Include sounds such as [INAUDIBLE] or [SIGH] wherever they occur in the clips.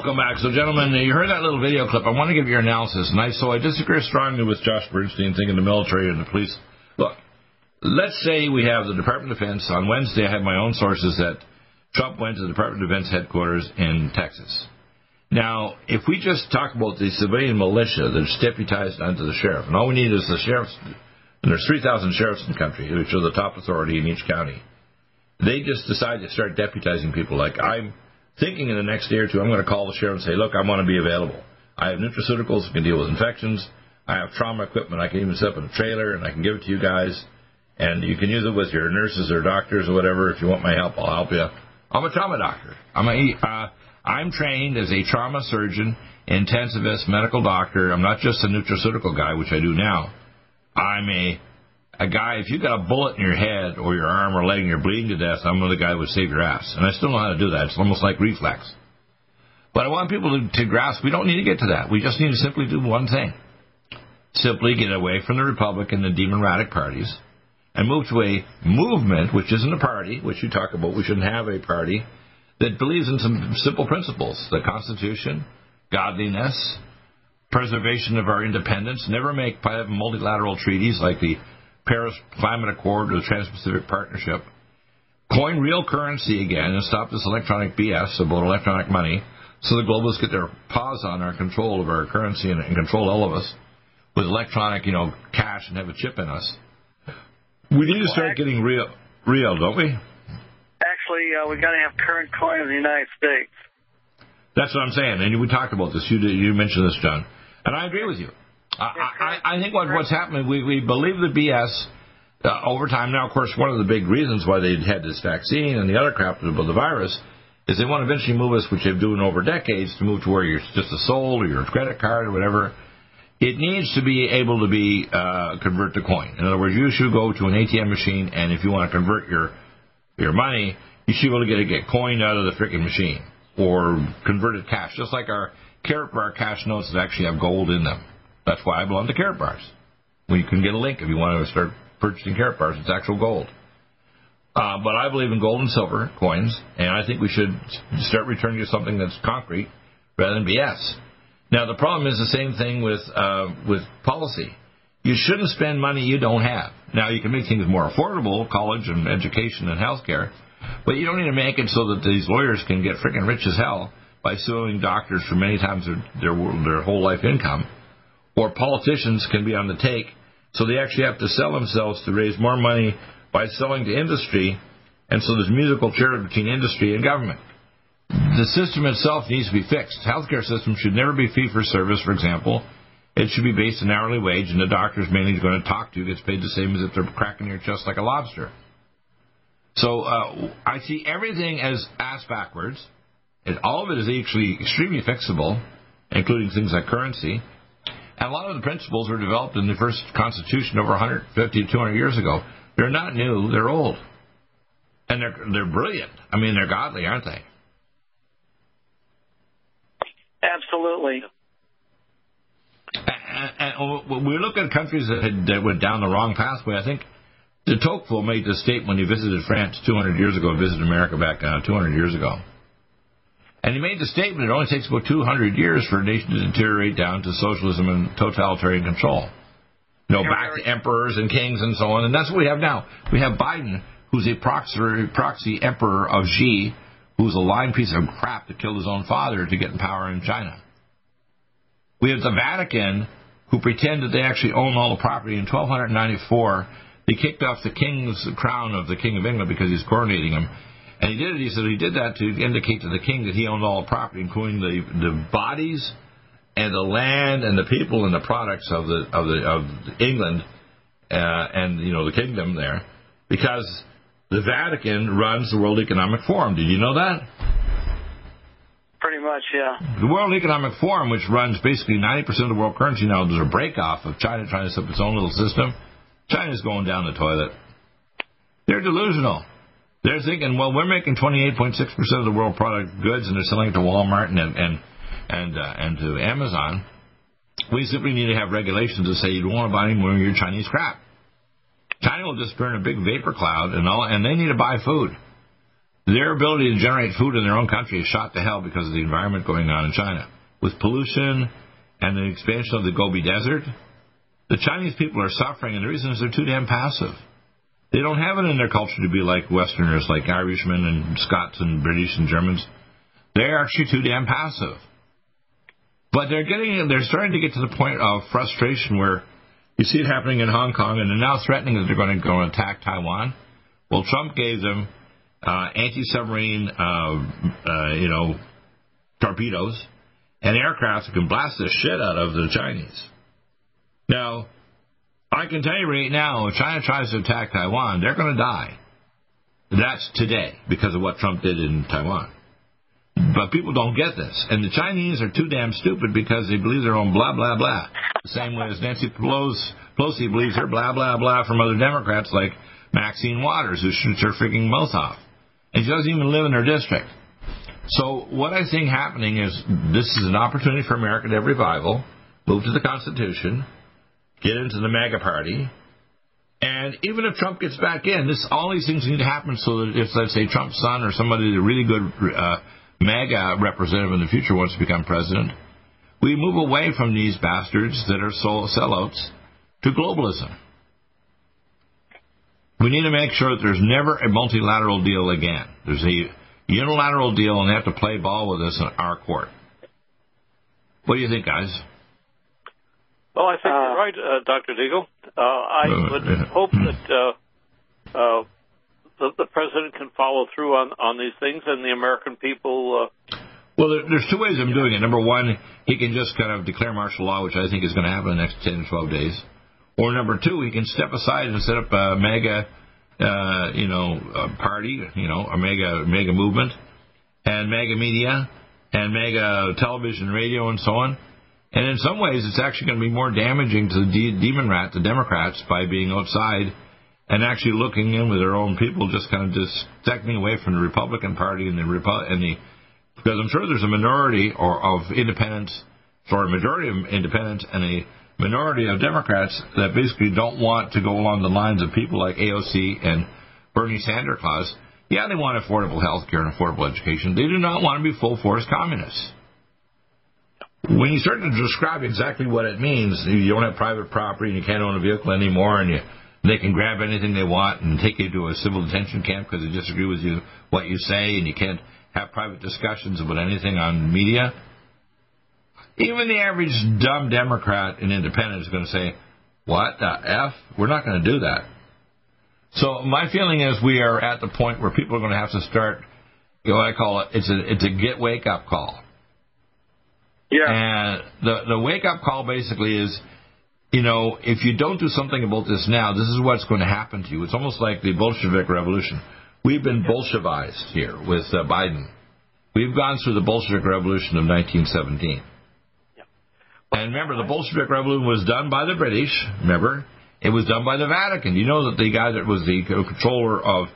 Welcome back. So, gentlemen, you heard that little video clip. I want to give your analysis. And I, so I disagree strongly with Josh Bernstein thinking the military and the police. Look, let's say we have the Department of Defense. On Wednesday, I had my own sources that Trump went to the Department of Defense headquarters in Texas. Now, if we just talk about the civilian militia that's deputized under the sheriff, and all we need is the sheriffs, and there's 3,000 sheriffs in the country, which are the top authority in each county. They just decide to start deputizing people. Like I'm thinking in the next day or two, I'm going to call the sheriff and say, look, I want to be available. I have nutraceuticals, can deal with infections. I have trauma equipment. I can even set up in a trailer and I can give it to you guys. And you can use it with your nurses or doctors or whatever. If you want my help, I'll help you. I'm a trauma doctor. I'm a, uh, I'm trained as a trauma surgeon, intensivist, medical doctor. I'm not just a nutraceutical guy, which I do now. I'm a a guy, if you got a bullet in your head or your arm or leg and you're bleeding to death, I'm the guy who would save your ass. And I still know how to do that. It's almost like reflex. But I want people to, to grasp we don't need to get to that. We just need to simply do one thing. Simply get away from the Republican and the democratic parties and move to a movement, which isn't a party, which you talk about. We shouldn't have a party that believes in some simple principles the Constitution, godliness, preservation of our independence, never make multilateral treaties like the Paris Climate Accord or the Trans-Pacific Partnership, coin real currency again and stop this electronic BS about electronic money so the globalists get their paws on our control of our currency and, and control all of us with electronic, you know, cash and have a chip in us. We need to start getting real, real, don't we? Actually, uh, we got to have current coin in the United States. That's what I'm saying. And we talked about this. You you mentioned this, John, and I agree with you. I, I, I think what, what's happening, we, we believe the BS uh, over time. Now, of course, one of the big reasons why they had this vaccine and the other crap about the virus is they want to eventually move us, which they've done over decades, to move to where you're just a soul or your credit card or whatever. It needs to be able to be uh, convert to coin. In other words, you should go to an ATM machine, and if you want to convert your your money, you should be able to get a get coin out of the freaking machine or converted cash, just like our Karatbar cash notes that actually have gold in them. That's why I belong to Karatbars. Well, you can get a link if you want to start purchasing Karatbars. It's actual gold. Uh, but I believe in gold and silver coins, and I think we should start returning to something that's concrete rather than BS. Now, the problem is the same thing with uh, with policy. You shouldn't spend money you don't have. Now, you can make things more affordable, college and education and healthcare, but you don't need to make it so that these lawyers can get freaking rich as hell by suing doctors for many times their their, their whole life income or politicians can be on the take, so they actually have to sell themselves to raise more money by selling to industry, and so there's musical chairs between industry and government. The system itself needs to be fixed. Healthcare system should never be fee for service, for example. It should be based on hourly wage, and the doctor's mainly going to talk to gets paid the same as if they're cracking your chest like a lobster. So uh, I see everything as ass backwards. And all of it is actually extremely fixable, including things like currency. And a lot of the principles were developed in the first Constitution over 150 to 200 years ago. They're not new; they're old, and they're they're brilliant. I mean, they're godly, aren't they? Absolutely. And, and when we look at countries that, had, that went down the wrong pathway, I think de Tocqueville made this statement when he visited France 200 years ago, visited America back uh, 200 years ago. And he made the statement it only takes about 200 years for a nation to deteriorate down to socialism and totalitarian control. You know, back to emperors and kings and so on. And that's what we have now. We have Biden, who's a proxy, proxy emperor of Xi, who's a lying piece of crap that killed his own father to get in power in China. We have the Vatican, who pretend that they actually own all the property. In 1294, they kicked off the king's crown of the King of England because he's coronating him and he did it. He said he did that to indicate to the king that he owned all the property, including the the bodies and the land and the people and the products of the of the of England uh, and you know the kingdom there, because the Vatican runs the World Economic Forum. Did you know that? Pretty much, yeah. The World Economic Forum, which runs basically 90% of the world currency now, there's a break off of China trying to set up its own little system. China's going down the toilet. They're delusional. They're thinking, well, we're making 28.6% of the world product goods, and they're selling it to Walmart and and and uh, and to Amazon. We simply need to have regulations that say you don't want to buy any more of your Chinese crap. China will just burn a big vapor cloud, and all, and they need to buy food. Their ability to generate food in their own country is shot to hell because of the environment going on in China. With pollution and the expansion of the Gobi Desert, the Chinese people are suffering, and the reason is they're too damn passive. They don't have it in their culture to be like Westerners, like Irishmen and Scots and British and Germans. They're actually too damn passive. But they're getting, they're starting to get to the point of frustration where you see it happening in Hong Kong, and they're now threatening that they're going to go and attack Taiwan. Well, Trump gave them uh, anti-submarine, uh, uh, you know, torpedoes and aircraft that can blast the shit out of the Chinese. Now, I can tell you right now, if China tries to attack Taiwan, they're going to die. That's today because of what Trump did in Taiwan. But people don't get this. And the Chinese are too damn stupid because they believe their own blah, blah, blah. The same way as Nancy Pelosi, believes her blah, blah, blah from other Democrats like Maxine Waters, who shoots her freaking mouth off and she doesn't even live in her district. So what I think happening is this is an opportunity for America to have revival, move to the Constitution, get into the MAGA party, and even if Trump gets back in, this all these things need to happen so that if let's say Trump's son or somebody a really good uh, MAGA representative in the future wants to become president, we move away from these bastards that are soul sellouts to globalism. We need to make sure that there's never a multilateral deal again. There's a unilateral deal, and they have to play ball with us in our court. What do you think, guys? Well, I think uh, you're right, uh, Dr. Deagle. Uh, I uh, would hope that uh, uh, the, the, president can follow through on, on these things, and the American people. well, there, there's two ways of doing it. Number one, he can just kind of declare martial law, which I think is going to happen in the next 10 to 12 days. Or number two, he can step aside and set up a mega, uh, you know, party, you know, a mega mega movement, and mega media, and mega television, radio, and so on. And in some ways, it's actually going to be more damaging to the de- demon rat, the Democrats, by being outside and actually looking in with their own people, just kind of just stepping away from the Republican Party and the Repu- and the because I'm sure there's a minority or of independents, or a majority of independents and a minority of Democrats that basically don't want to go along the lines of people like AOC and Bernie Sanders. Yeah, they want affordable health care and affordable education. They do not want to be full force communists. When you start to describe exactly what it means, you don't have private property and you can't own a vehicle anymore, and you, they can grab anything they want and take you to a civil detention camp because they disagree with you what you say, and you can't have private discussions about anything on media even the average dumb Democrat and independent is going to say, what the F? We're not going to do that. So my feeling is we are at the point where people are going to have to start, you know, what I call it, it's a, it's a get wake up call. Yeah. And the, the wake up call basically is, you know, if you don't do something about this now, this is what's going to happen to you. It's almost like the Bolshevik Revolution. We've been Bolshevized here with uh, Biden. We've gone through the Bolshevik Revolution of 1917. And remember, the Bolshevik Revolution was done by the British. Remember, it was done by the Vatican. You know that the guy that was the controller of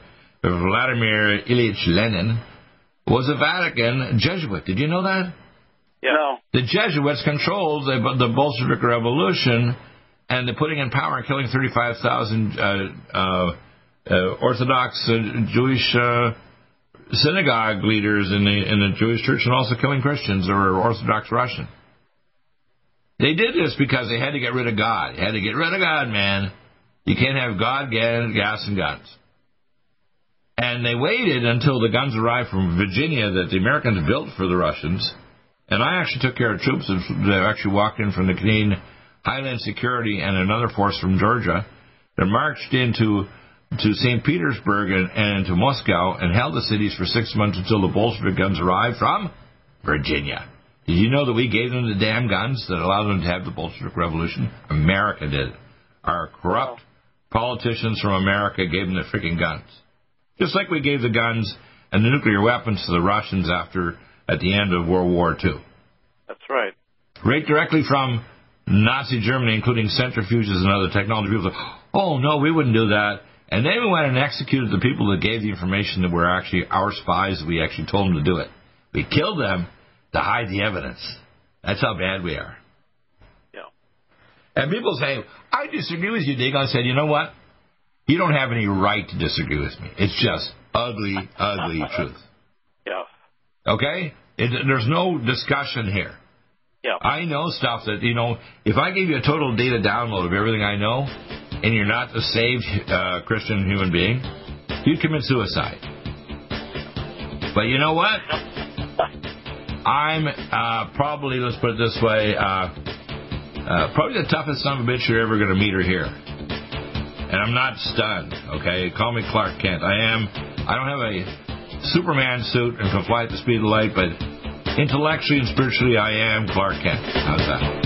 Vladimir Ilyich Lenin was a Vatican Jesuit. Did you know that? Yeah. No. The Jesuits controlled the, the Bolshevik Revolution, and the putting in power and killing 35,000 uh, uh, uh, Orthodox uh, Jewish uh, synagogue leaders in the in the Jewish church, and also killing Christians or Orthodox Russian. They did this because they had to get rid of God. They had to get rid of God, man. You can't have God, gas, and guns. And they waited until the guns arrived from Virginia that the Americans built for the Russians. And I actually took care of troops that actually walked in from the Canadian Highland Security and another force from Georgia that marched into to St. Petersburg and, and to Moscow and held the cities for six months until the Bolshevik guns arrived from Virginia. Did you know that we gave them the damn guns that allowed them to have the Bolshevik Revolution? America did. Our corrupt politicians from America gave them the freaking guns. Just like we gave the guns and the nuclear weapons to the Russians after at the end of World War II. That's right. Right directly from Nazi Germany, including centrifuges and other technology. People said, "Oh no, we wouldn't do that." And then we went and executed the people that gave the information that were actually our spies. We actually told them to do it. We killed them to hide the evidence. That's how bad we are. Yeah. And people say, I disagree with you. I said, you know what? You don't have any right to disagree with me. It's just ugly, ugly [LAUGHS] truth. Okay? It, there's no discussion here. Yeah. I know stuff that, you know, if I gave you a total data download of everything I know, and you're not a saved uh, Christian human being, you'd commit suicide. But you know what? I'm uh, probably, let's put it this way, uh, uh, probably the toughest son of a bitch you're ever going to meet or hear. And I'm not stunned, okay? Call me Clark Kent. I am, I don't have a Superman suit and can fly at the speed of light, but intellectually and spiritually, I am Clark Kent. How's that?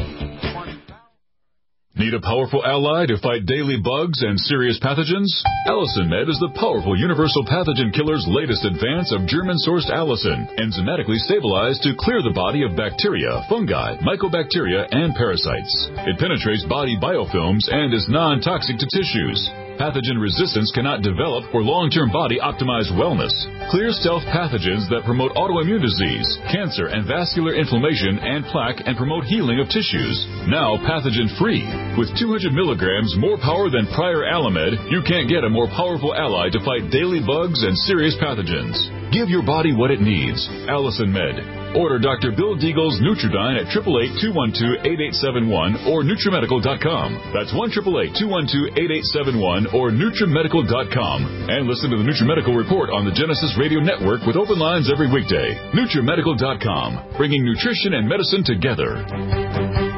Need a powerful ally to fight daily bugs and serious pathogens? Allicin Med is the powerful universal pathogen killer's latest advance of German-sourced allicin, enzymatically stabilized to clear the body of bacteria, fungi, mycobacteria, and parasites. It penetrates body biofilms and is non-toxic to tissues. Pathogen resistance cannot develop for long-term body optimized wellness. Clear stealth pathogens that promote autoimmune disease, cancer and vascular inflammation and plaque and promote healing of tissues. Now pathogen free. With 200 milligrams more power than prior Alamed, you can't get a more powerful ally to fight daily bugs and serious pathogens. Give your body what it needs. Allicin Med. Order Dr. Bill Deagle's Nutriodine at 888-212-8871 or NutriMedical.com. That's 1-888-212-8871 or NutriMedical.com. And listen to the NutriMedical Report on the Genesis Radio Network with open lines every weekday. NutriMedical.com, bringing nutrition and medicine together.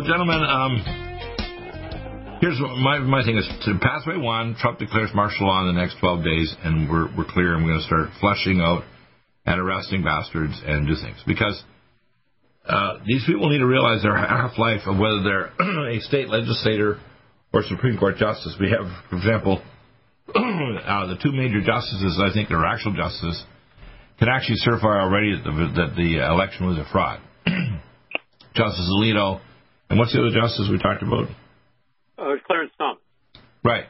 so, gentlemen, um, here's my my thing is: to pathway one, Trump declares martial law in the next 12 days, and we're we're clear, we're going to start flushing out and arresting bastards and do things because. Uh, these people need to realize their half-life of whether they're [CLEARS THROAT] a state legislator or Supreme Court justice. We have, for example, [CLEARS THROAT] uh, the two major justices, I think, are actual justices, can actually certify already that the, that the election was a fraud. [CLEARS THROAT] Justice Alito And what's the other justice we talked about? Uh, Clarence Thomas. Right.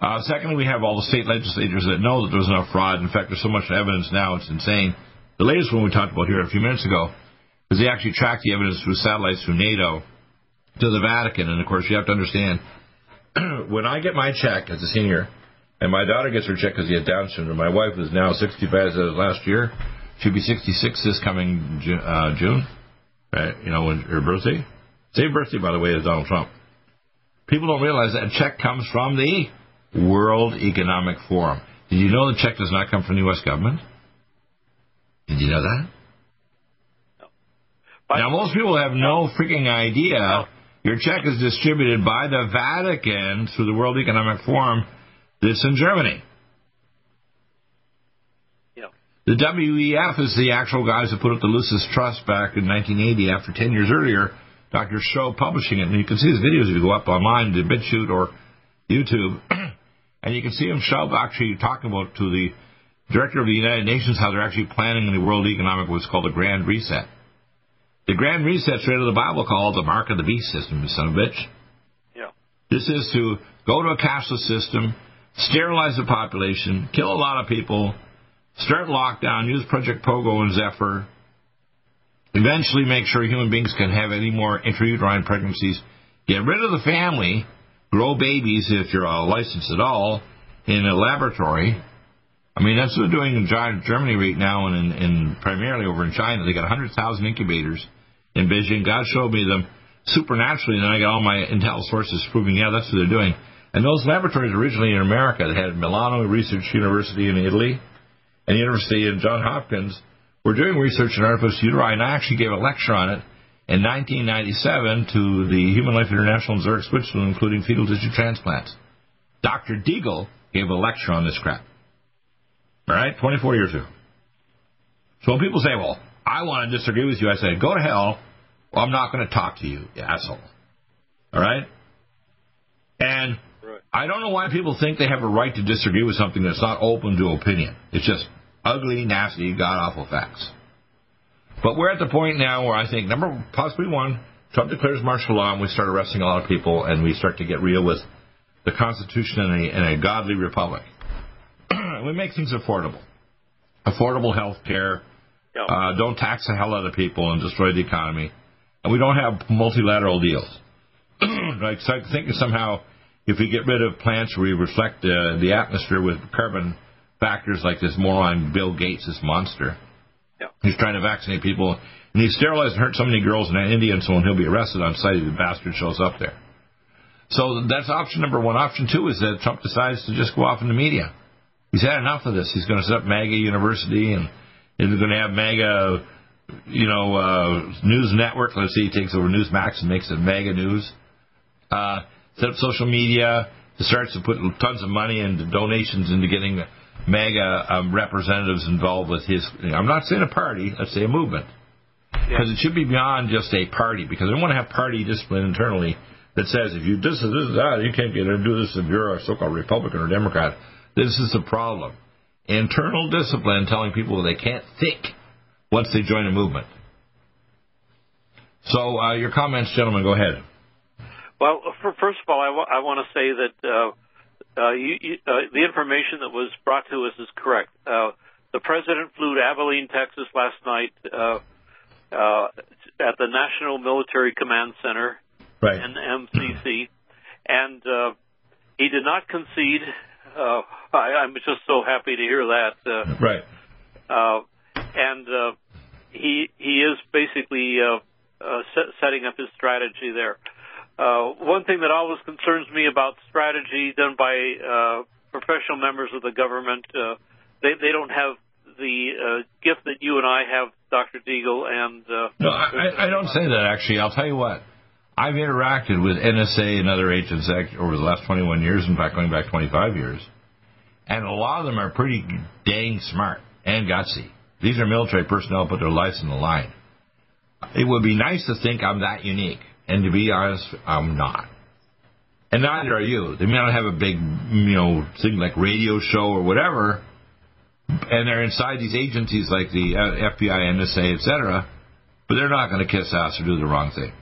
Uh, secondly, we have all the state legislators that know that there's enough fraud. In fact, there's so much evidence now, it's insane. The latest one we talked about here a few minutes ago is they actually track the evidence through satellites through NATO to the Vatican. And of course, you have to understand [CLEARS THROAT] when I get my check as a senior, and my daughter gets her check because she has Down syndrome. My wife is now 65 as of last year. She'll be 66 this coming June. Uh, June right? You know, when her birthday. Same birthday, by the way, as Donald Trump. People don't realize that a check comes from the World Economic Forum. Did you know the check does not come from the U.S. government? Did you know that? No. Now, most people have no freaking idea. No. Your check is distributed by the Vatican through the World Economic Forum that's in Germany. The WEF is the actual guys who put up the Lucis Trust back in 1980 after 10 years earlier. Dr. Show publishing it. And you can see his videos if you go up online to BitChute or YouTube. [CLEARS THROAT] and you can see him show actually talking about to the director of the United Nations how they're actually planning the world economic what's called the Grand Reset. The Grand Reset straight out of the Bible called the mark of the beast system, you son of a bitch. Yeah. This is to go to a cashless system, sterilize the population, kill a lot of people, start lockdown, use Project Pogo and Zephyr, eventually make sure human beings can have any more intrauterine pregnancies, get rid of the family, grow babies if you're uh, licensed at all in a laboratory. I mean, that's what they're doing in Germany right now and in, in primarily over in China. They got 100,000 incubators in Beijing. God showed me them supernaturally, and then I got all my intel sources proving, yeah, that's what they're doing. And those laboratories originally in America, they had Milano Research University in Italy, and University and John Hopkins were doing research in artificial uteri, and I actually gave a lecture on it in 1997 to the Human Life International in Zurich, Switzerland, including fetal tissue transplants. Dr. Deagle gave a lecture on this crap. All right, 24 years ago. So when people say, well, I want to disagree with you, I say, go to hell. Well, I'm not going to talk to you, you asshole. All right? And. I don't know why people think they have a right to disagree with something that's not open to opinion. It's just ugly, nasty, god awful facts. But we're at the point now where I think number possibly one, Trump declares martial law and we start arresting a lot of people and we start to get real with the Constitution and a, and a godly republic. [CLEARS THROAT] we make things affordable, affordable health care. Yep. Uh, don't tax the hell out of people and destroy the economy, and we don't have multilateral deals. [CLEARS THROAT] like so I think somehow if we get rid of plants, we reflect uh, the atmosphere with carbon factors like this moron Bill Gates, this monster. Yeah. He's trying to vaccinate people, and he sterilized and hurt so many girls in India and so on. He'll be arrested on sight if the bastard shows up there. So that's option number one. Option two is that Trump decides to just go off in the media. He's had enough of this. He's going to set up MAGA University, and he's going to have MAGA, you know, uh, news network. Let's see, he takes over Newsmax and makes it MAGA News. Uh, set up social media. He starts to put tons of money and donations into getting MAGA um, representatives involved with his. I'm not saying a party. Let's say a movement, because yeah. it should be beyond just a party. Because they don't want to have party discipline internally that says if you this is this is that you can't get to do this if you're a so-called Republican or Democrat. This is the problem. Internal discipline telling people they can't think once they join a movement. So uh, your comments, gentlemen, go ahead. Well, for, first of all, I, w- I want to say that. Uh, uh, you, you, uh, the information that was brought to us is correct. Uh, the president flew to Abilene, Texas last night uh, uh, at the National Military Command Center, right. NMCC, and uh, he did not concede. Uh, I, I'm just so happy to hear that. Uh, right. Uh, and uh, he he is basically uh, uh, set, setting up his strategy there. Uh, one thing that always concerns me about strategy done by uh, professional members of the government, uh, they they don't have the uh, gift that you and I have, Dr. Deagle, and uh, no, I, I don't say that actually. I'll tell you what. I've interacted with NSA and other agents over the last 21 years, in fact, going back 25 years, and a lot of them are pretty dang smart and gutsy. These are military personnel put their lives on the line. It would be nice to think I'm that unique. And to be honest, I'm not. And neither are you. They may not have a big, you know, thing like radio show or whatever, and they're inside these agencies like the uh, FBI, NSA, etc. But they're not going to kiss ass or do the wrong thing.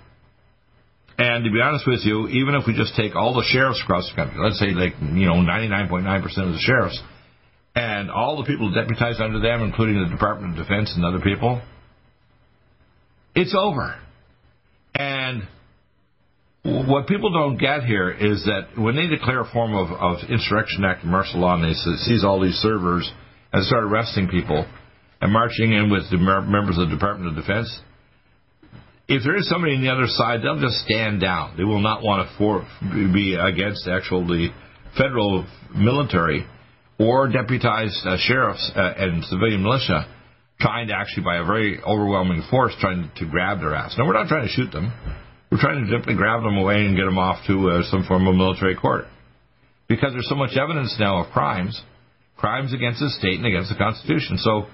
And to be honest with you, even if we just take all the sheriffs across the country, let's say like, you know, 99.9% of the sheriffs, and all the people deputized under them, including the Department of Defense and other people, it's over. And what people don't get here is that when they declare a form of, of insurrection act martial law and they seize all these servers and start arresting people and marching in with the members of the Department of Defense, if there is somebody on the other side, they'll just stand down. They will not want to for, be against actually federal military or deputized uh, sheriffs uh, and civilian militia trying to actually, by a very overwhelming force, trying to grab their ass. No, we're not trying to shoot them. We're trying to simply grab them away and get them off to uh, some form of military court. Because there's so much evidence now of crimes, crimes against the state and against the Constitution. So,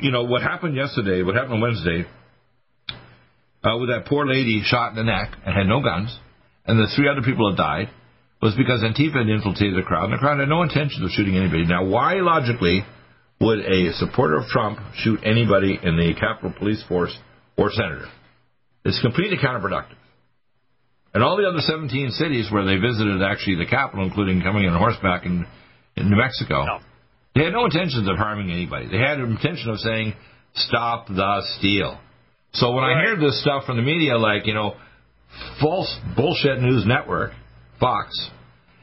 you know, what happened yesterday, what happened on Wednesday, uh, with that poor lady shot in the neck and had no guns, and the three other people that died, was because Antifa had infiltrated the crowd, and the crowd had no intention of shooting anybody. Now, why logically would a supporter of Trump shoot anybody in the Capitol Police Force or senator? It's completely counterproductive. And all the other 17 cities where they visited actually the Capitol, including coming on horseback in, in New Mexico, no. they had no intentions of harming anybody. They had an intention of saying, stop the steal. So when right. I hear this stuff from the media, like, you know, false bullshit news network, Fox,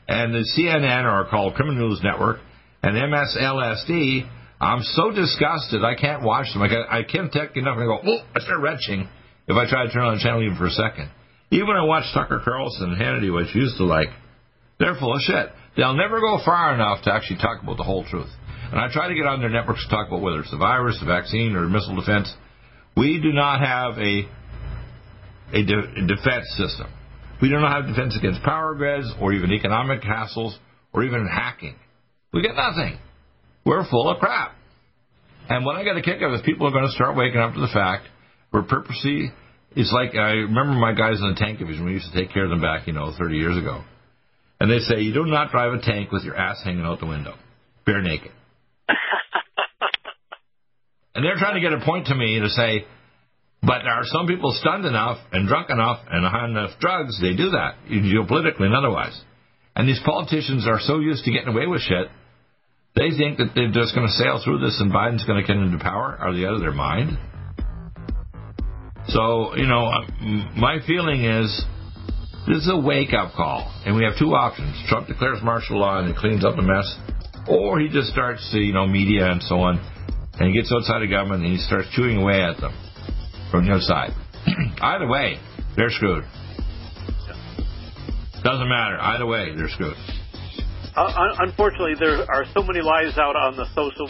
and the CNN are called Criminal News Network, and MSLSD, I'm so disgusted I can't watch them. I, I can't take enough and I go, oh, I start retching if I try to turn on the channel even for a second. Even when I watch Tucker Carlson and Hannity, which used to like, they're full of shit. They'll never go far enough to actually talk about the whole truth. And I try to get on their networks to talk about whether it's the virus, the vaccine, or missile defense. We do not have a a, de- a defense system. We do not have defense against power grids or even economic hassles or even hacking. We get nothing. We're full of crap. And what I get a kick out of is people are going to start waking up to the fact we're purposely. It's like I remember my guys in the tank division. We used to take care of them back, you know, 30 years ago. And they say you do not drive a tank with your ass hanging out the window, bare naked. [LAUGHS] and they're trying to get a point to me to say, but are some people stunned enough and drunk enough and on enough drugs, they do that, geopolitically and otherwise. And these politicians are so used to getting away with shit, they think that they're just going to sail through this and Biden's going to get into power. Are they out of their mind? So, you know, uh, my feeling is this is a wake up call. And we have two options. Trump declares martial law and it cleans up the mess, or he just starts, to, you know, media and so on, and he gets outside of government and he starts chewing away at them from the outside. [CLEARS THROAT] Either way, they're screwed. Doesn't matter. Either way, they're screwed. Uh, unfortunately, there are so many lies out on the social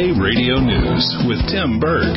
USA Radio News with Tim Berg.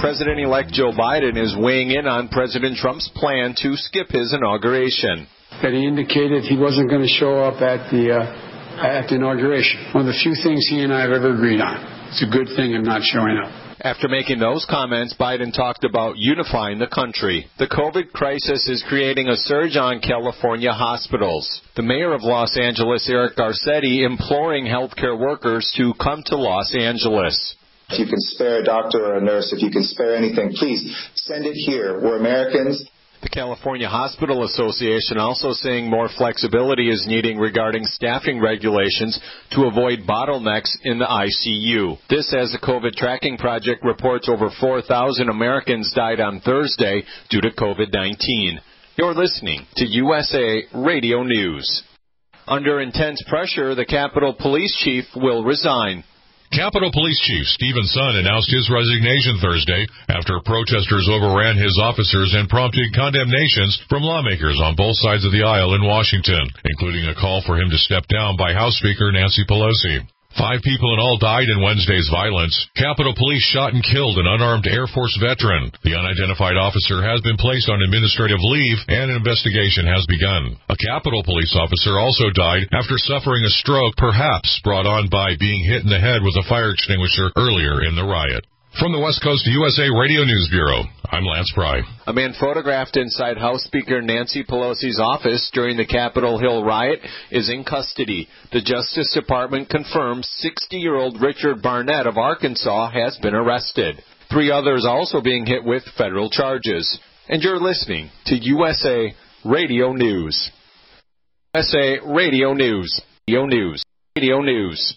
President elect Joe Biden is weighing in on President Trump's plan to skip his inauguration. That he indicated he wasn't going to show up at the, uh, at the inauguration. One of the few things he and I have ever agreed on. It's a good thing I'm not showing up. After making those comments, Biden talked about unifying the country. The COVID crisis is creating a surge on California hospitals. The mayor of Los Angeles, Eric Garcetti, imploring healthcare workers to come to Los Angeles. If you can spare a doctor or a nurse, if you can spare anything, please send it here. We're Americans. The California Hospital Association also saying more flexibility is needing regarding staffing regulations to avoid bottlenecks in the ICU. This as the COVID tracking project reports over 4,000 Americans died on Thursday due to COVID-19. You're listening to USA Radio News. Under intense pressure, the Capitol Police Chief will resign. Capitol Police Chief Steven Sund announced his resignation Thursday after protesters overran his officers and prompted condemnations from lawmakers on both sides of the aisle in Washington, including a call for him to step down by House Speaker Nancy Pelosi. Five people in all died in Wednesday's violence. Capitol Police shot and killed an unarmed Air Force veteran. The unidentified officer has been placed on administrative leave and an investigation has begun. A Capitol Police officer also died after suffering a stroke, perhaps brought on by being hit in the head with a fire extinguisher earlier in the riot. From the West Coast USA Radio News Bureau, I'm Lance Pry. A man photographed inside House Speaker Nancy Pelosi's office during the Capitol Hill riot is in custody. The Justice Department confirms 60 year old Richard Barnett of Arkansas has been arrested. Three others also being hit with federal charges. And you're listening to USA Radio News. USA Radio News. Radio News. Radio News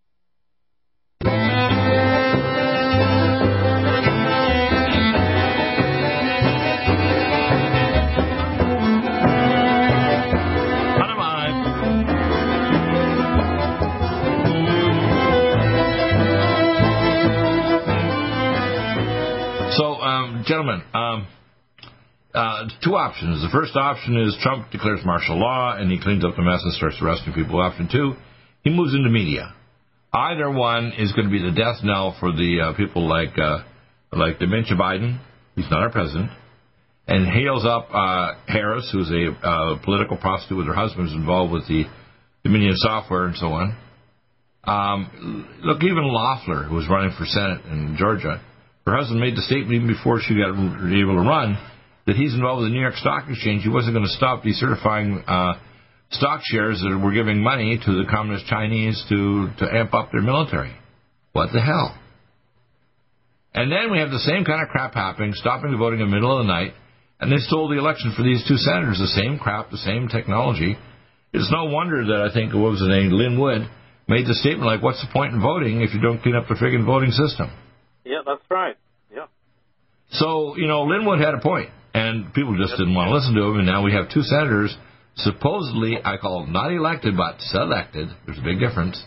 Um, uh, two options. The first option is Trump declares martial law and he cleans up the mess and starts arresting people. Option two, he moves into media. Either one is going to be the death knell for the uh, people like uh, like Dementia Biden. He's not our president. And hails up uh, Harris, who's a uh, political prostitute with her husband, who's involved with the Dominion software and so on. Um, look, even Loeffler, who was running for Senate in Georgia, her husband made the statement even before she got able to run that he's involved with the New York Stock Exchange. He wasn't going to stop decertifying uh, stock shares that were giving money to the communist Chinese to, to amp up their military. What the hell? And then we have the same kind of crap happening, stopping the voting in the middle of the night, and they stole the election for these two senators. The same crap, the same technology. It's no wonder that I think, what was his name, Lin Wood, made the statement like, what's the point in voting if you don't clean up the friggin' voting system? Yeah, that's right. Yeah. So, you know, Lin Wood had a point, and people just didn't want to listen to him, and now we have two senators, supposedly, I call not elected, but selected. There's a big difference.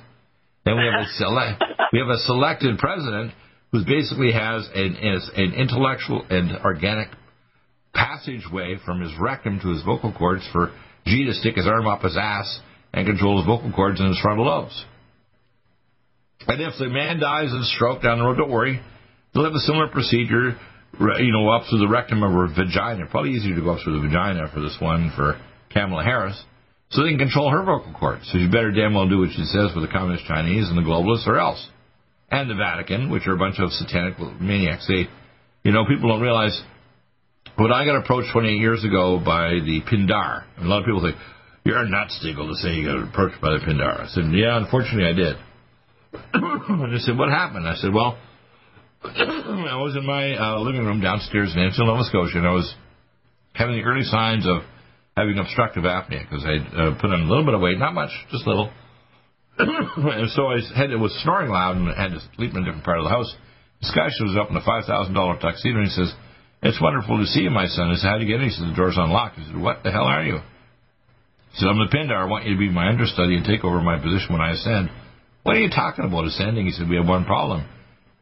Then we have a select, [LAUGHS] we have a selected president who basically has an, an intellectual and organic passageway from his rectum to his vocal cords for G to stick his arm up his ass and control his vocal cords and his frontal lobes. And if the man dies of a stroke down the road, don't worry. They'll have a similar procedure, you know, up through the rectum of her vagina. Probably easier to go up through the vagina for this one for Kamala Harris. So they can control her vocal cords. So she better damn well do what she says with the communist Chinese and the globalists or else. And the Vatican, which are a bunch of satanic maniacs. They, you know, people don't realize when I got approached 28 years ago by the Pindar, and a lot of people think, you're nuts, Deagle, to say you got approached by the Pindar. I said, yeah, unfortunately I did. And they said, what happened? I said, well, [CLEARS THROAT] I was in my uh, living room downstairs in Enfield, Nova Scotia, and I was having the early signs of having obstructive apnea because I uh, put on a little bit of weight, not much, just a little. [CLEARS THROAT] and so I had it was snoring loud and I had to sleep in a different part of the house. This guy shows up in a five thousand dollar tuxedo and he says, "It's wonderful to see you, my son." I said, "How do you get in?" He said, "The door's unlocked." I said, "What the hell are you?" He said, I'm the Pindar. I want you to be my understudy and take over my position when I ascend. What are you talking about ascending? He said, we have one problem.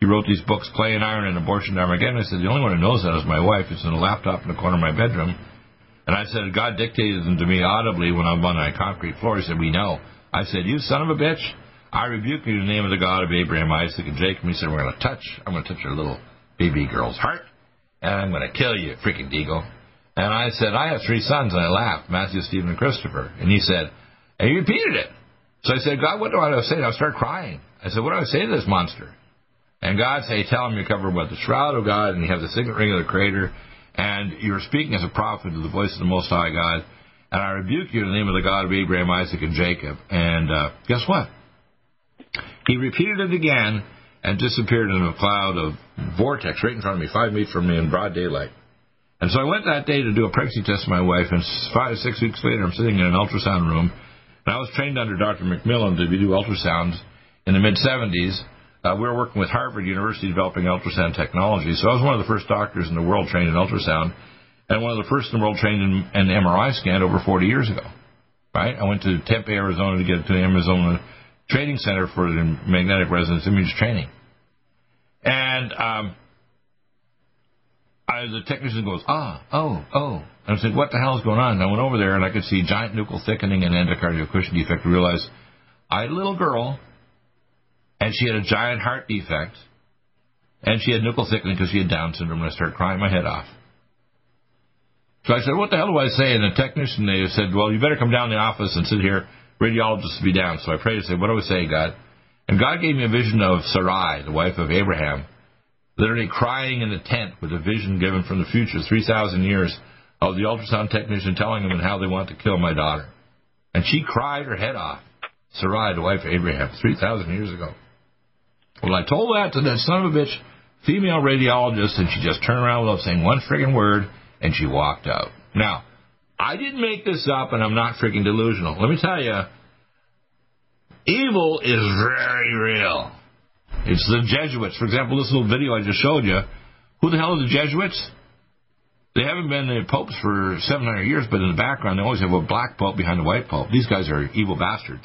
He wrote these books, Clay and Iron and Abortion Armageddon. I said, the only one who knows that is my wife. It's in a laptop in the corner of my bedroom. And I said, God dictated them to me audibly when I'm on a concrete floor. He said, we know. I said, you son of a bitch. I rebuke you in the name of the God of Abraham, Isaac, and Jacob. He said, we're going to touch. I'm going to touch your little baby girl's heart. And I'm going to kill you, freaking Deagle. And I said, I have three sons. And I laughed, Matthew, Stephen, and Christopher. And he said, and he repeated it. So I said, God, what do I say? I start crying. I said, what do I say to this monster? And God say, tell him you're covered with the shroud of God, and you have the signet ring of the Creator, and you're speaking as a prophet to the voice of the Most High God. And I rebuke you in the name of the God of Abraham, Isaac, and Jacob. And uh, guess what? He repeated it again and disappeared in a cloud of vortex right in front of me, five feet from me in broad daylight. And so I went that day to do a pregnancy test with my wife, and five, six weeks later, I'm sitting in an ultrasound room and I was trained under Dr. McMillan to do ultrasounds in the mid 70s. Uh, we were working with Harvard University developing ultrasound technology. So I was one of the first doctors in the world trained in ultrasound, and one of the first in the world trained in an MRI scan over 40 years ago. Right? I went to Tempe, Arizona to get to the Arizona Training Center for the magnetic resonance image training. And um, I, the technician goes, ah, oh, oh. And I said, what the hell is going on? And I went over there and I could see giant nuchal thickening and endocardial cushion defect. I realized I had a little girl and she had a giant heart defect and she had nuchal thickening because she had Down syndrome and I started crying my head off. So I said, what the hell do I say? And the technician, they said, well, you better come down to the office and sit here. Radiologists will be down. So I prayed and said, what do I say, God? And God gave me a vision of Sarai, the wife of Abraham, literally crying in the tent with a vision given from the future, 3,000 years of the ultrasound technician telling them how they want to kill my daughter. And she cried her head off. Sarai, the wife of Abraham, 3,000 years ago. Well, I told that to that son of a bitch female radiologist, and she just turned around without saying one friggin' word, and she walked out. Now, I didn't make this up, and I'm not freaking delusional. Let me tell you, evil is very real. It's the Jesuits. For example, this little video I just showed you. Who the hell are the Jesuits? They haven't been the popes for 700 years, but in the background, they always have a black pope behind a white pope. These guys are evil bastards.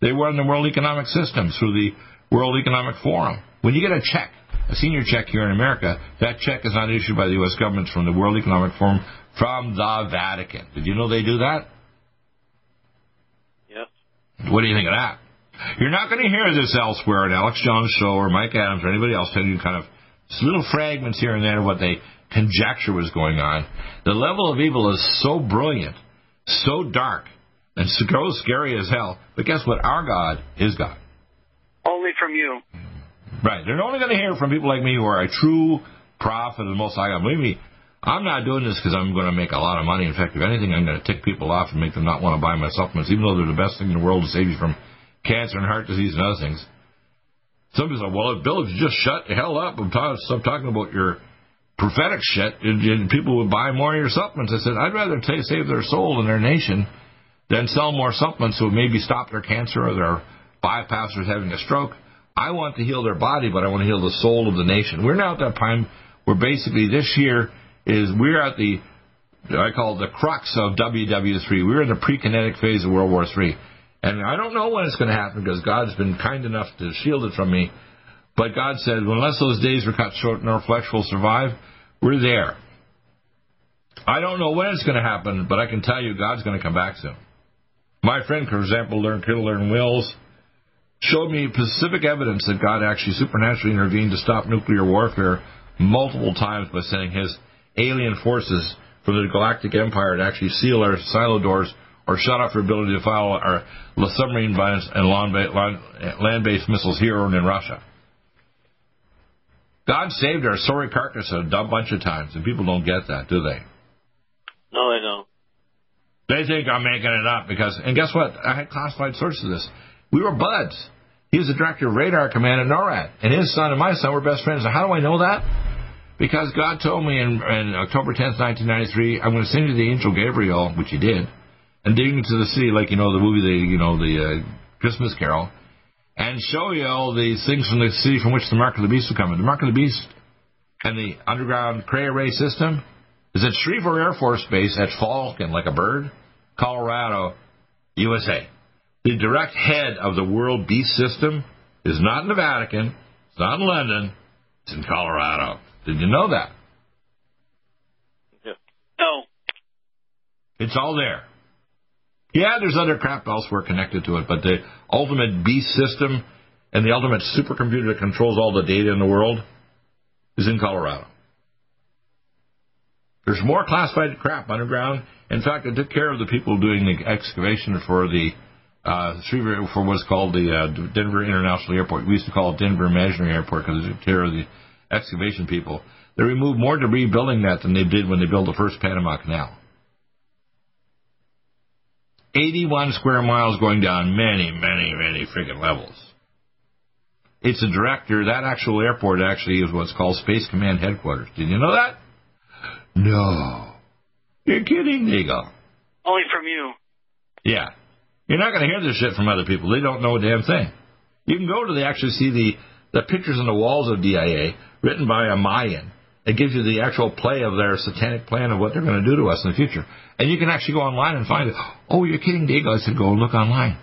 They run the World Economic System through the World Economic Forum. When you get a check, a senior check here in America, that check is not issued by the U.S. government from the World Economic Forum, from the Vatican. Did you know they do that? Yes. What do you think of that? You're not going to hear this elsewhere in Alex Jones' show or Mike Adams or anybody else telling you kind of little fragments here and there of what they conjecture was going on. The level of evil is so brilliant, so dark, and so scary as hell. But guess what? Our God is God. Only from you. Right. They're only going to hear from people like me who are a true prophet of the Most High God. Believe me, I'm not doing this because I'm going to make a lot of money. In fact, if anything, I'm going to tick people off and make them not want to buy my supplements, even though they're the best thing in the world to save you from cancer and heart disease and other things. Some people say, well, Bill, if you just shut the hell up and stop talking about your prophetic shit, and, and people would buy more of your supplements. I said, I'd rather t- save their soul and their nation than sell more supplements so maybe stop their cancer or their bypassers having a stroke. I want to heal their body, but I want to heal the soul of the nation. We're now at that time where basically this year is we're at the I call it the crux of WW3. We're in the pre-kinetic phase of World War III. And I don't know when it's going to happen because God's been kind enough to shield it from me. But God said, unless those days are cut short and our flesh will survive, we're there. I don't know when it's going to happen, but I can tell you God's going to come back soon. My friend, for example, learned Learn Wills, showed me specific evidence that God actually supernaturally intervened to stop nuclear warfare multiple times by sending his alien forces from the galactic empire to actually seal our silo doors or shut off your ability to file our submarine and land-based missiles here and in Russia. God saved our sorry carcass a dumb bunch of times, and people don't get that, do they? No, they don't. They think I'm making it up because, and guess what? I had classified sources of this. We were buds. He was the director of radar command at NORAD, and his son and my son were best friends. Now, how do I know that? Because God told me in, in October 10th, 1993, I'm going to send you the angel Gabriel, which he did, and dig into the city like you know the movie, the you know the uh, Christmas Carol, and show you all these things from the city from which the mark of the beast will come. And the mark of the beast and the underground Cray array system is at Schriever Air Force Base at Falcon, like a bird, Colorado, USA. The direct head of the World Beast System is not in the Vatican, it's not in London, it's in Colorado. Did you know that? Yeah. No. It's all there. Yeah, there's other crap elsewhere connected to it, but the ultimate beast system and the ultimate supercomputer that controls all the data in the world is in Colorado. There's more classified crap underground. In fact, I took care of the people doing the excavation for the uh, for what's called the uh, Denver International Airport. We used to call it Denver Imaginary Airport because they took care of the excavation people. They removed more debris building that than they did when they built the first Panama Canal. 81 square miles going down many, many, many friggin' levels. It's a director. That actual airport actually is what's called Space Command Headquarters. Did you know that? No. You're kidding, Deagle. Only from you. Yeah. You're not going to hear this shit from other people. They don't know a damn thing. You can go to the actually see the, the pictures on the walls of DIA written by a Mayan. It gives you the actual play of their satanic plan of what they're going to do to us in the future. And you can actually go online and find it. Oh, you're kidding, Deagle. I said, go look online.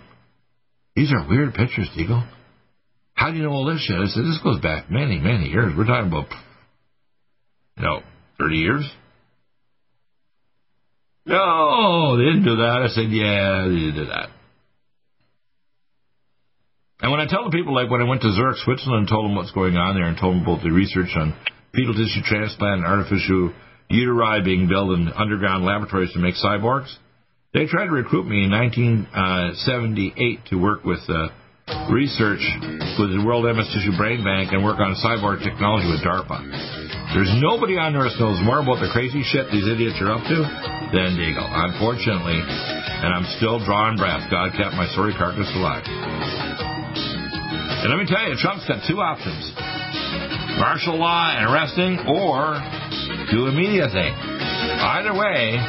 These are weird pictures, Deagle. How do you know all this shit? I said, this goes back many, many years. We're talking about, you know, 30 years? No, they didn't do that. I said, yeah, they did that. And when I tell the people, like when I went to Zurich, Switzerland, and told them what's going on there, and told them about the research on fetal tissue transplant and artificial uteri being built in underground laboratories to make cyborgs, they tried to recruit me in 1978 to work with uh, research with the World MS Tissue Brain Bank and work on cyborg technology with DARPA. There's nobody on earth knows more about the crazy shit these idiots are up to than Deagle, unfortunately. And I'm still drawing breath. God kept my sorry carcass alive. And let me tell you, Trump's got two options martial law and arresting, or do a media thing. Either way,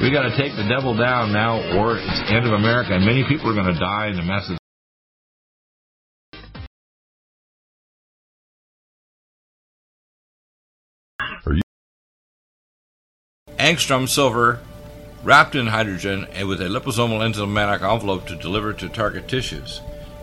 we got to take the devil down now, or it's the end of America, and many people are going to die in the messes. Angstrom silver wrapped in hydrogen and with a liposomal enzymatic envelope to deliver to target tissues.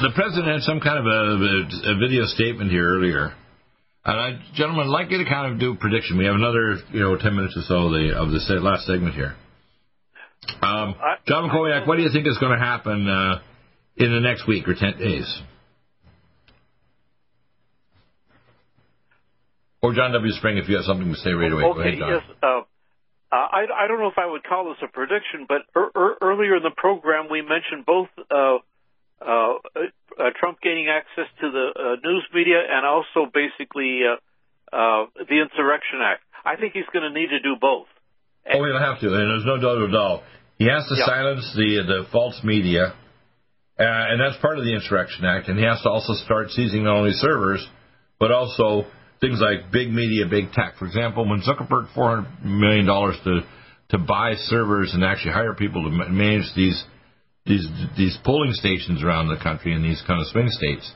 the president had some kind of a, a, video statement here earlier. And I, gentlemen, I'd like you to kind of do a prediction. We have another, you know, 10 minutes or so of the, of the last segment here. Um, John Walkowiak, what do you think is going to happen uh, in the next week or 10 days? Or John W. Spring, if you have something to say right away. Okay, ahead, yes. Uh, I, I don't know if I would call this a prediction, but er, er, earlier in the program we mentioned both uh, Trump gaining access to the uh, news media and also basically uh, uh, the Insurrection Act. I think he's going to need to do both. Oh, he'll have to, and there's no doubt at all. He has to silence the the false media, uh, and that's part of the Insurrection Act. And he has to also start seizing not only servers, but also things like big media, big tech. For example, when Zuckerberg four hundred million dollars to to buy servers and actually hire people to manage these these these polling stations around the country in these kind of swing states.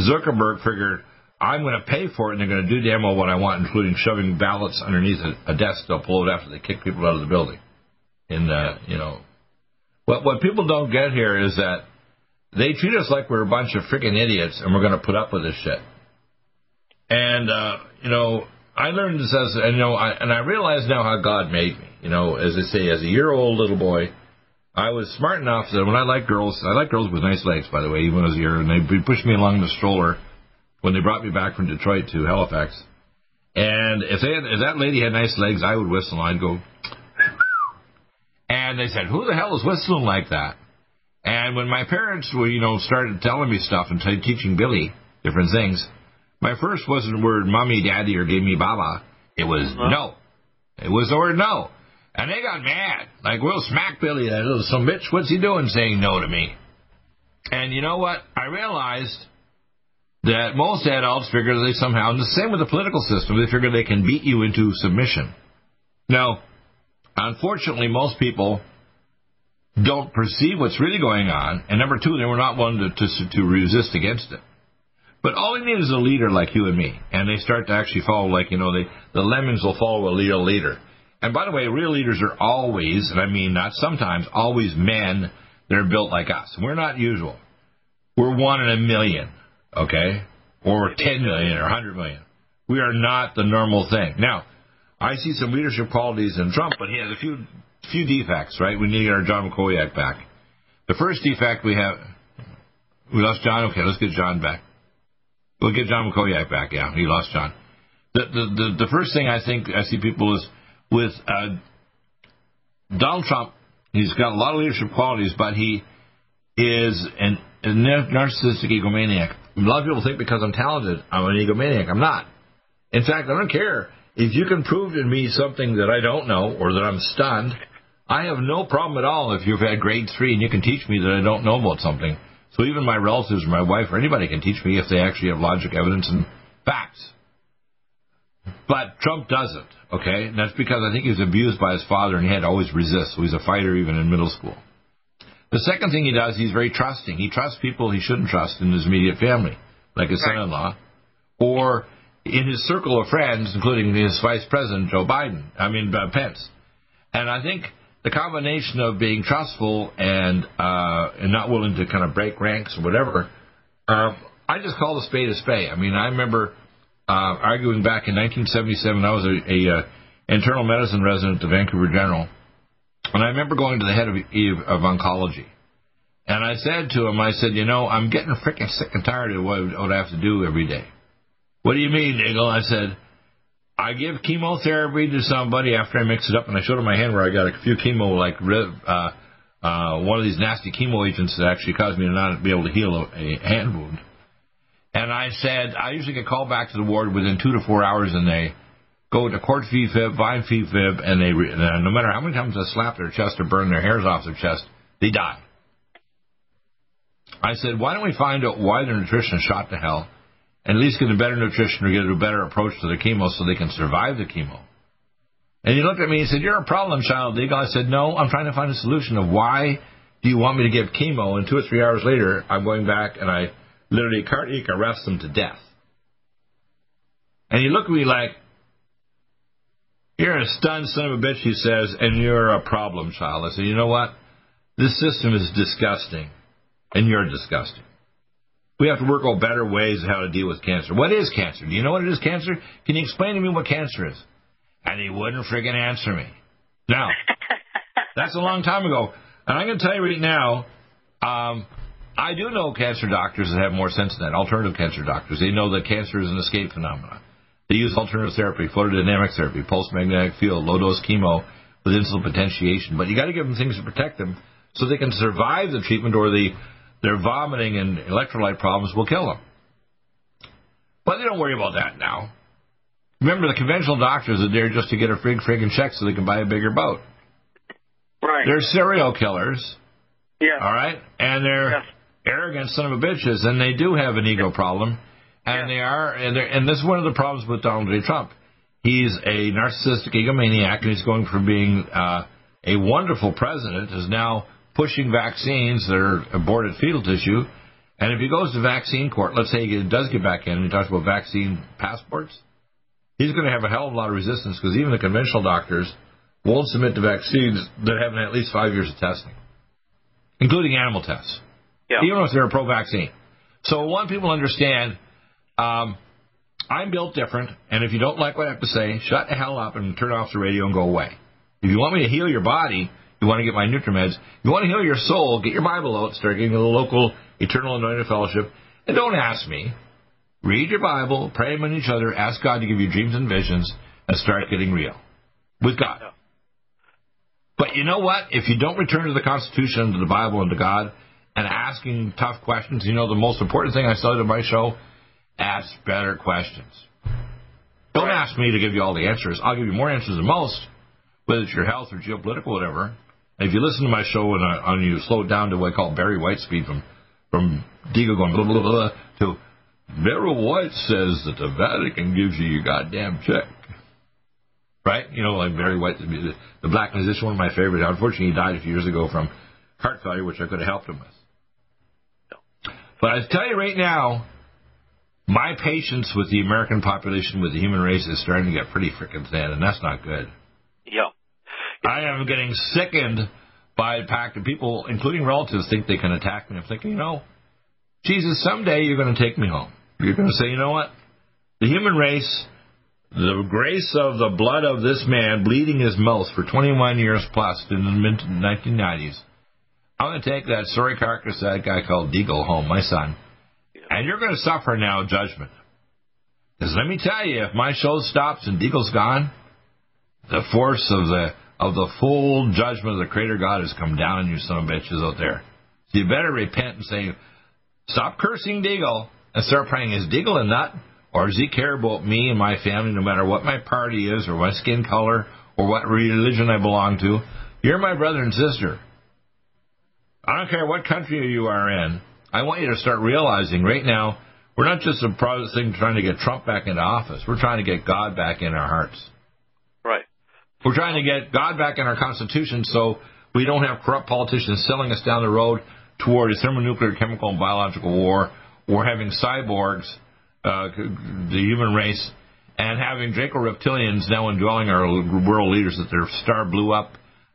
Zuckerberg figured I'm going to pay for it, and they're going to do damn well what I want, including shoving ballots underneath a, a desk to upload after they kick people out of the building. And uh, you know, what what people don't get here is that they treat us like we're a bunch of freaking idiots, and we're going to put up with this shit. And uh, you know, I learned this as you know, I, and I realize now how God made me. You know, as they say, as a year old little boy I was smart enough that when I like girls, I like girls with nice legs, by the way, even as a year, and they pushed me along the stroller when they brought me back from Detroit to Halifax. And if, they had, if that lady had nice legs, I would whistle. I'd go. And they said, "Who the hell is whistling like that?" And when my parents were, you know, started telling me stuff and t- teaching Billy different things, my first wasn't word "mommy," "daddy," or "give me baba." It was uh-huh. no. It was the word no. And they got mad. Like, we'll smack Billy, that little some bitch. What's he doing saying no to me? And you know what? I realized that most adults figure they somehow, and the same with the political system, they figure they can beat you into submission. Now, unfortunately, most people don't perceive what's really going on, and number two, they were not willing to, to, to resist against it. But all they need is a leader like you and me, and they start to actually follow, like you know, they, the lemmings will follow a leader. And by the way, real leaders are always, and I mean not sometimes, always men that are built like us. We're not usual. We're one in a million, okay? Or 10 million or 100 million. We are not the normal thing. Now, I see some leadership qualities in Trump, but he has a few few defects, right? We need to get our John Walkowiak back. The first defect we have, we lost John. Okay, let's get John back. We'll get John Walkowiak back. Yeah, he lost John. The the the, the first thing I think I see people is with uh, Donald Trump. He's got a lot of leadership qualities, but he is an, a narcissistic egomaniac. A lot of people think because I'm talented, I'm an egomaniac. I'm not. In fact, I don't care if you can prove to me something that I don't know or that I'm stunned. I have no problem at all if you've had grade three and you can teach me that I don't know about something. So even my relatives or my wife or anybody can teach me if they actually have logic, evidence, and facts. But But Trump doesn't, okay? And that's because I think he was abused by his father and he had to always resist. So he's a fighter even in middle school. The second thing he does, he's very trusting. He trusts people he shouldn't trust in his immediate family, like his right. son-in-law, or in his circle of friends, including his vice president Joe Biden. I mean uh, Pence. And I think the combination of being trustful and uh, and not willing to kind of break ranks or whatever, uh, I just call a spade a spade. I mean, I remember uh, arguing back in 1977. I was a, a uh, internal medicine resident at Vancouver General and I remember going to the head of, of oncology. And I said to him, I said, you know, I'm getting freaking sick and tired of what, what I have to do every day. What do you mean, Deagle? I said, I give chemotherapy to somebody after I mix it up, and I showed him my hand where I got a few chemo, like uh, uh, one of these nasty chemo agents that actually caused me to not be able to heal a, a hand wound. And I said, I usually get called back to the ward within two to four hours, and they go to court fee fib, vine fee fib, and they no matter how many times I slap their chest or burn their hairs off their chest, they die. I said, why don't we find out why their nutrition is shot to hell, and at least get a better nutrition or get a better approach to the chemo so they can survive the chemo. And he looked at me and said, You're a problem child, Deagle. I said, No, I'm trying to find a solution of why do you want me to give chemo and two or three hours later I'm going back and I literally cardiac arrest them to death. And he looked at me like, you're a stunned son of a bitch, he says, and you're a problem child. I said, you know what? This system is disgusting, and you're disgusting. We have to work out better ways of how to deal with cancer. What is cancer? Do you know what it is, cancer? Can you explain to me what cancer is? And he wouldn't friggin' answer me. Now, that's a long time ago. And I'm going to tell you right now, um, I do know cancer doctors that have more sense than that, alternative cancer doctors. They know that cancer is an escape phenomenon. They use alternative therapy, photodynamic therapy, pulse magnetic field, low dose chemo with insulin potentiation. But you got to give them things to protect them so they can survive the treatment, or the their vomiting and electrolyte problems will kill them. But they don't worry about that now. Remember, the conventional doctors are there just to get a frig friggin' check so they can buy a bigger boat. Right. They're serial killers. Yeah. All right, and they're yes. Arrogant son of a bitches, and they do have an ego problem and they are, and, and this is one of the problems with Donald J. Trump. He's a narcissistic egomaniac, and he's going from being uh, a wonderful president is now pushing vaccines that are aborted fetal tissue. And if he goes to vaccine court, let's say he does get back in and he talks about vaccine passports, he's going to have a hell of a lot of resistance because even the conventional doctors won't submit to vaccines that haven't had at least five years of testing, including animal tests, yeah. even if they're pro-vaccine. So I want people to understand um, I'm built different, and if you don't like what I have to say, shut the hell up and turn off the radio and go away. If you want me to heal your body, you want to get my NutriMeds, you want to heal your soul, get your Bible out, start getting the local Eternal Anointed Fellowship, and don't ask me. Read your Bible, pray among each other, ask God to give you dreams and visions, and start getting real with God. But you know what? If you don't return to the Constitution, to the Bible, and to God, and asking tough questions, you know the most important thing I said in my show ask better questions. Don't ask me to give you all the answers. I'll give you more answers than most, whether it's your health or geopolitical, or whatever. And if you listen to my show and, uh, and you slow it down to what I call Barry White speed from from Deagle going blah blah blah to Barry White says that the Vatican gives you your goddamn check. Right? You know, like Barry White, the, the black musician, one of my favorites. Unfortunately, he died a few years ago from heart failure, which I could have helped him with. But I tell you right now, my patience with the American population, with the human race, is starting to get pretty freaking thin, and that's not good. Yeah. I am getting sickened by the fact that people, including relatives, think they can attack me. I'm thinking, you know, Jesus, someday you're going to take me home. You're going to say, you know what? The human race, the grace of the blood of this man bleeding his mouth for 21 years plus in the mid 1990s. I'm going to take that sorry carcass, that guy called Deagle home, my son and you're going to suffer now judgment. Because let me tell you, if my show stops and Deagle's gone, the force of the of the full judgment of the Creator God has come down on you, son of bitches out there. So you better repent and say, stop cursing Deagle and start praying. Is Deagle a nut? Or does he care about me and my family no matter what my party is or my skin color or what religion I belong to? You're my brother and sister. I don't care what country you are in. I want you to start realizing right now We're not just a thing trying to get Trump back into office. We're trying to get God back in our hearts. Right. We're trying to get God back in our Constitution so we don't have corrupt politicians selling us down the road toward a thermonuclear, chemical, and biological war, or having cyborgs, uh, the human race, and having Draco reptilians now indwelling our world leaders that their star blew up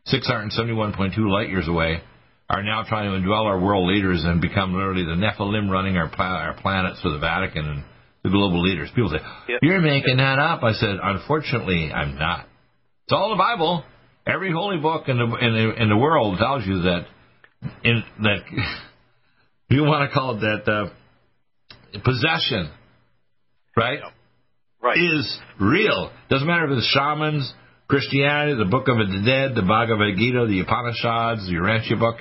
671.2 light years away are now trying to indwell our world leaders and become literally the Nephilim running our, our planets for the Vatican and the global leaders. People say, yep. You're making that up. I said, Unfortunately, I'm not. It's all the Bible. Every holy book in the, in the, in the world tells you that, in, that [LAUGHS] you want to call it that uh, possession, right? Yep. Right. Is real. Doesn't matter if it's shamans, Christianity, the Book of the Dead, the Bhagavad Gita, the Upanishads, the Urantia book.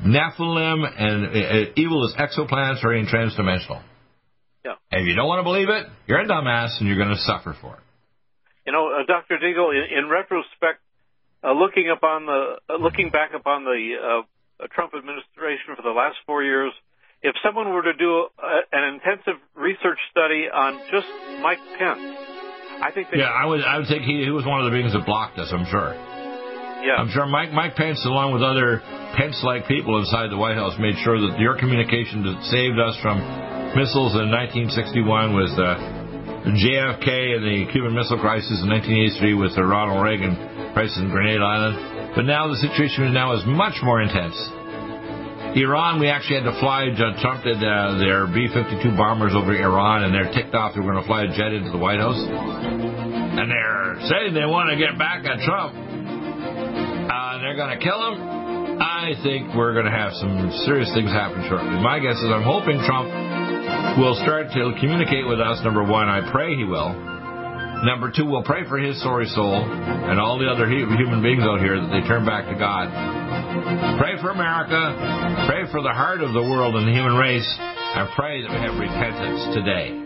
Nephilim and uh, evil is exoplanets or in transdimensional. Yeah. And if you don't want to believe it, you're a dumbass and you're going to suffer for it. You know, uh, Dr. Deagle, in, in retrospect, uh, looking upon the uh, looking back upon the uh, Trump administration for the last four years, if someone were to do a, an intensive research study on just Mike Pence, I think yeah, I would I would think he, he was one of the beings that blocked us. I'm sure. Yeah. I'm sure Mike Mike Pence, along with other Pence-like people inside the White House, made sure that your communication saved us from missiles in 1961 with uh, JFK and the Cuban Missile Crisis in 1983 with the Ronald Reagan crisis in Grenada Island. But now the situation now is much more intense. Iran, we actually had to fly. Trump did uh, their B-52 bombers over Iran, and they're ticked off. They're going to fly a jet into the White House, and they're saying they want to get back at Trump they're going to kill him. I think we're going to have some serious things happen shortly. My guess is I'm hoping Trump will start to communicate with us. Number one, I pray he will. Number two, we'll pray for his sorry soul and all the other human beings out here that they turn back to God. Pray for America. Pray for the heart of the world and the human race. And pray that we have repentance today.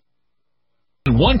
One